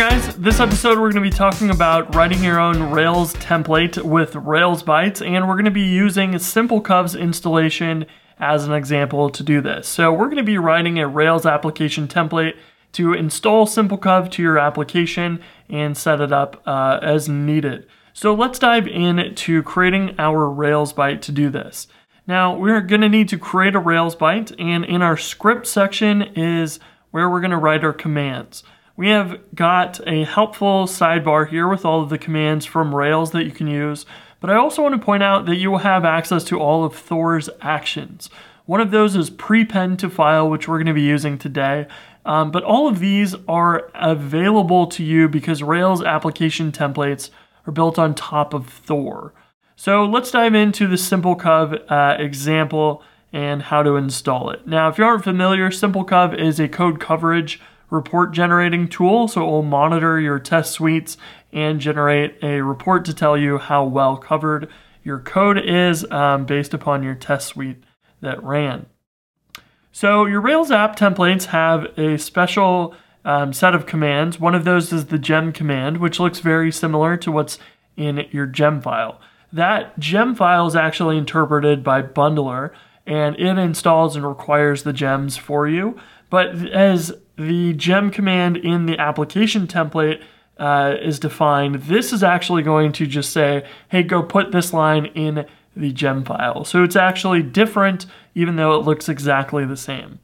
guys, this episode we're going to be talking about writing your own Rails template with Rails bytes, and we're going to be using SimpleCov's installation as an example to do this. So we're going to be writing a Rails application template to install SimpleCov to your application and set it up uh, as needed. So let's dive into creating our Rails byte to do this. Now we're going to need to create a Rails byte, and in our script section is where we're going to write our commands. We have got a helpful sidebar here with all of the commands from Rails that you can use, but I also want to point out that you will have access to all of Thor's actions. One of those is prepend to file, which we're going to be using today. Um, but all of these are available to you because Rails application templates are built on top of Thor. So let's dive into the SimpleCov uh, example and how to install it. Now, if you aren't familiar, SimpleCov is a code coverage report generating tool. So it will monitor your test suites and generate a report to tell you how well covered your code is um, based upon your test suite that ran. So your Rails app templates have a special um, set of commands. One of those is the gem command, which looks very similar to what's in your gem file. That gem file is actually interpreted by Bundler and it installs and requires the gems for you. But as the gem command in the application template uh, is defined, this is actually going to just say, hey, go put this line in the gem file. So it's actually different, even though it looks exactly the same.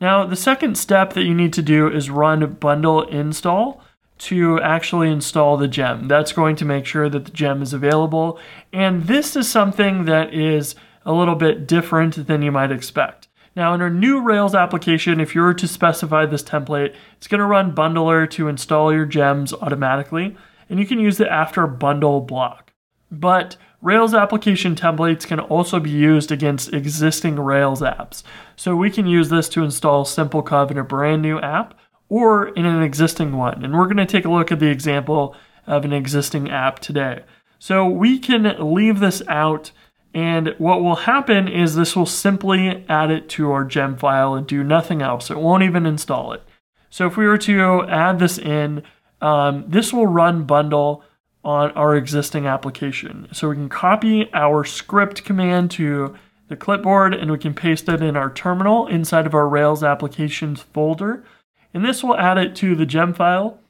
Now, the second step that you need to do is run bundle install to actually install the gem. That's going to make sure that the gem is available. And this is something that is a little bit different than you might expect. Now in our new Rails application, if you were to specify this template, it's going to run bundler to install your gems automatically, and you can use the after bundle block. But Rails application templates can also be used against existing Rails apps. So we can use this to install SimpleCov in a brand new app or in an existing one. And we're going to take a look at the example of an existing app today. So we can leave this out and what will happen is this will simply add it to our gem file and do nothing else. It won't even install it. So if we were to add this in, um, this will run bundle on our existing application. So we can copy our script command to the clipboard and we can paste it in our terminal inside of our Rails applications folder. And this will add it to the gem file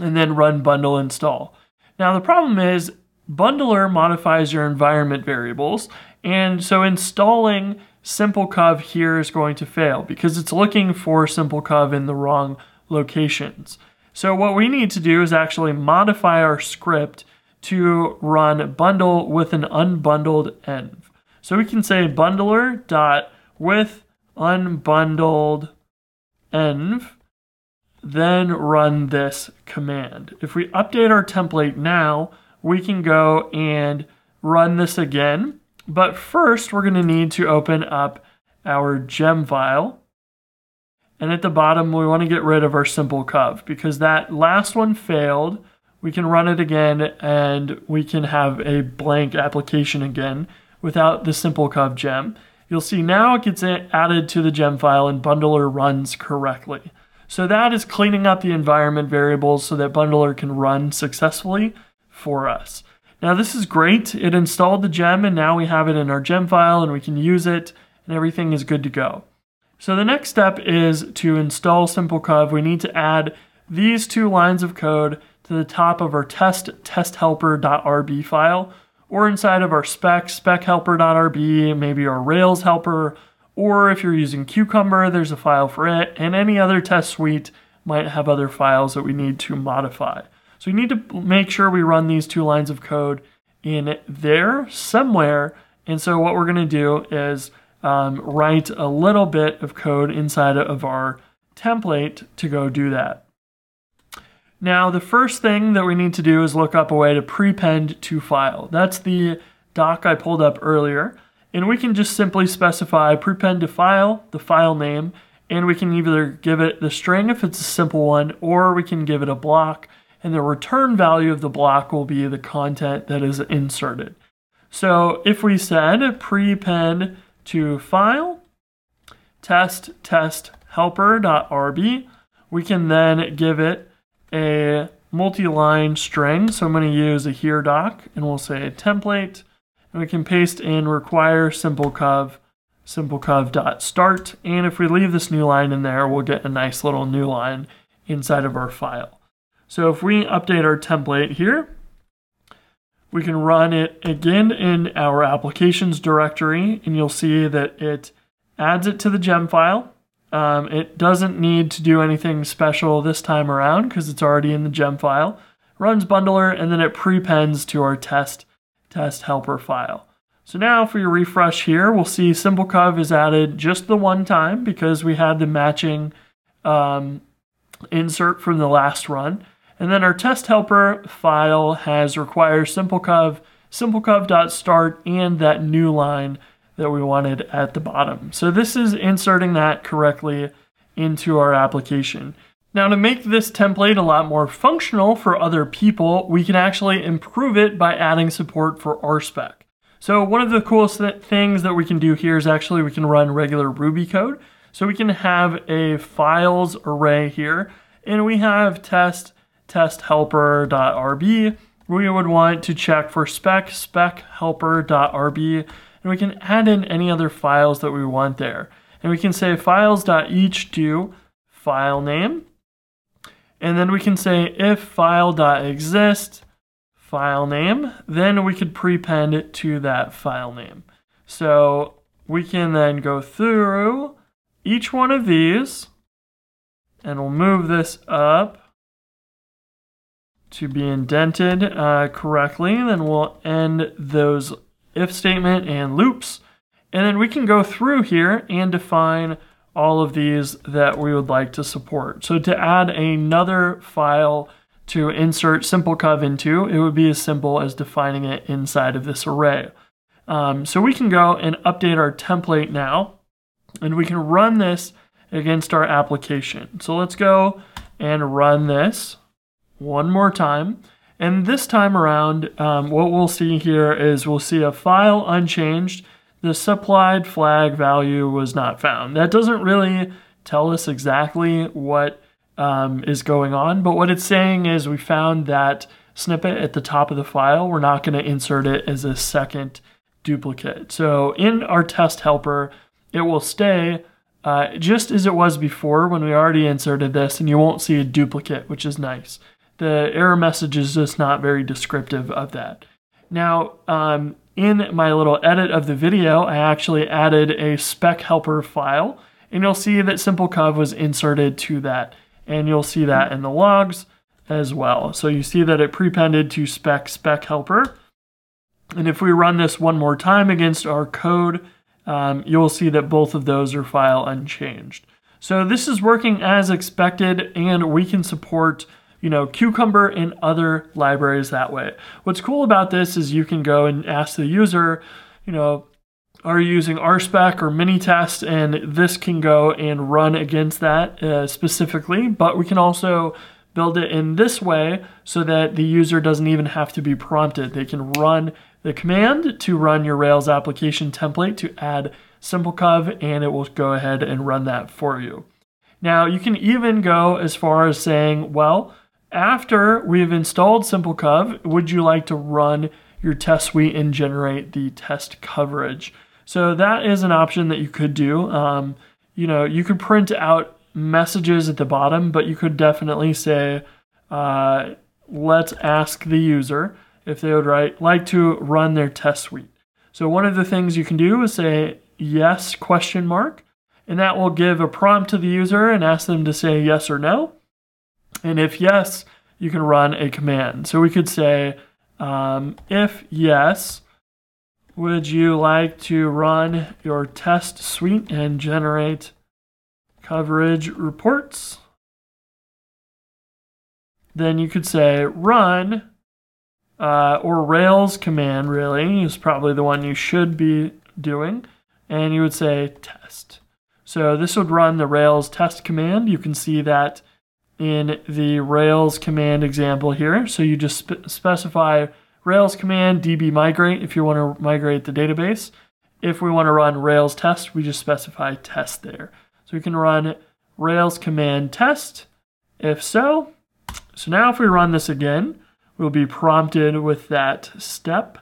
and then run bundle install. Now the problem is Bundler modifies your environment variables, and so installing SimpleCov here is going to fail because it's looking for SimpleCov in the wrong locations. So what we need to do is actually modify our script to run bundle with an unbundled env. So we can say bundler dot with unbundled env, then run this command. If we update our template now, we can go and run this again. But first, we're going to need to open up our gem file. And at the bottom, we want to get rid of our SimpleCov because that last one failed. We can run it again and we can have a blank application again without the SimpleCov gem. You'll see now it gets added to the gem file and Bundler runs correctly. So that is cleaning up the environment variables so that Bundler can run successfully for us. Now this is great. It installed the gem and now we have it in our gem file and we can use it and everything is good to go. So the next step is to install SimpleCov. We need to add these two lines of code to the top of our test testhelper.rb file or inside of our spec spechelper.rb, maybe our Rails helper, or if you're using Cucumber, there's a file for it, and any other test suite might have other files that we need to modify. So we need to make sure we run these two lines of code in there somewhere. And so what we're going to do is um, write a little bit of code inside of our template to go do that. Now, the first thing that we need to do is look up a way to prepend to file. That's the doc I pulled up earlier. And we can just simply specify prepend to file, the file name, and we can either give it the string if it's a simple one, or we can give it a block and the return value of the block will be the content that is inserted. So if we said prepend to file test test helper.rb, we can then give it a multi-line string. So I'm going to use a here doc and we'll say template and we can paste in require simplecov simplecov.start and if we leave this new line in there we'll get a nice little new line inside of our file. So if we update our template here we can run it again in our applications directory and you'll see that it adds it to the gem file um, it doesn't need to do anything special this time around because it's already in the gem file. Runs bundler and then it prepends to our test test helper file. So now if we refresh here, we'll see simplecov is added just the one time because we had the matching um, insert from the last run. And then our test helper file has require simplecov, simplecov.start, and that new line that we wanted at the bottom. So this is inserting that correctly into our application. Now to make this template a lot more functional for other people, we can actually improve it by adding support for RSpec. So one of the coolest th things that we can do here is actually we can run regular Ruby code. So we can have a files array here, and we have test test helper.rb. We would want to check for spec spec helper.rb and we can add in any other files that we want there. And we can say files.each do file name. And then we can say if file.exist file name, then we could prepend it to that file name. So we can then go through each one of these and we'll move this up to be indented uh, correctly. Then we'll end those if statement and loops. And then we can go through here and define all of these that we would like to support. So to add another file to insert simplecov into, it would be as simple as defining it inside of this array. Um, so we can go and update our template now, and we can run this against our application. So let's go and run this one more time. And this time around, um, what we'll see here is we'll see a file unchanged. The supplied flag value was not found. That doesn't really tell us exactly what um, is going on, but what it's saying is we found that snippet at the top of the file. We're not going to insert it as a second duplicate. So in our test helper, it will stay uh, just as it was before when we already inserted this, and you won't see a duplicate, which is nice the error message is just not very descriptive of that. Now, um, in my little edit of the video, I actually added a spec helper file, and you'll see that simplecov was inserted to that, and you'll see that in the logs as well. So you see that it prepended to spec spec helper. And if we run this one more time against our code, um, you'll see that both of those are file unchanged. So this is working as expected, and we can support you know, Cucumber and other libraries that way. What's cool about this is you can go and ask the user, you know, are you using RSpec or Minitest? And this can go and run against that uh, specifically, but we can also build it in this way so that the user doesn't even have to be prompted. They can run the command to run your Rails application template to add simplecov and it will go ahead and run that for you. Now you can even go as far as saying, well, after we've installed simplecov, would you like to run your test suite and generate the test coverage? So that is an option that you could do. Um, you know, you could print out messages at the bottom, but you could definitely say, uh, let's ask the user if they would write, like to run their test suite. So one of the things you can do is say yes question mark, and that will give a prompt to the user and ask them to say yes or no. And if yes, you can run a command. So we could say, um, if yes, would you like to run your test suite and generate coverage reports? Then you could say run uh, or Rails command, really, is probably the one you should be doing. And you would say test. So this would run the Rails test command. You can see that in the Rails command example here. So you just spe specify Rails command db migrate if you want to migrate the database. If we want to run Rails test, we just specify test there. So we can run Rails command test. If so, So now if we run this again, we'll be prompted with that step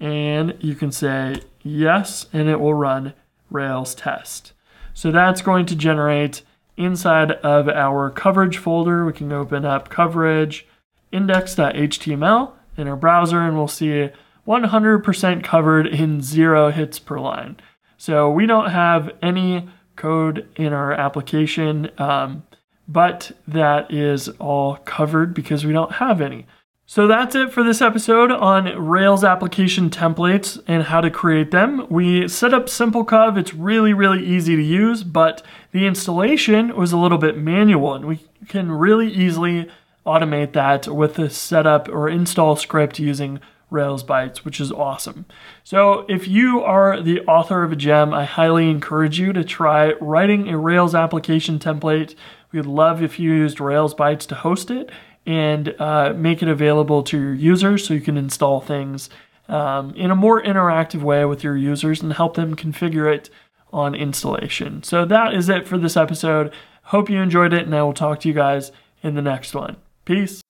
and you can say yes and it will run Rails test. So that's going to generate inside of our coverage folder. We can open up coverage index.html in our browser and we'll see 100% covered in zero hits per line. So we don't have any code in our application, um, but that is all covered because we don't have any. So that's it for this episode on Rails application templates and how to create them. We set up SimpleCov. It's really, really easy to use, but the installation was a little bit manual and we can really easily automate that with the setup or install script using Rails bytes, which is awesome. So if you are the author of a gem, I highly encourage you to try writing a Rails application template. We'd love if you used Rails bytes to host it and uh, make it available to your users so you can install things um, in a more interactive way with your users and help them configure it on installation. So that is it for this episode. Hope you enjoyed it, and I will talk to you guys in the next one. Peace.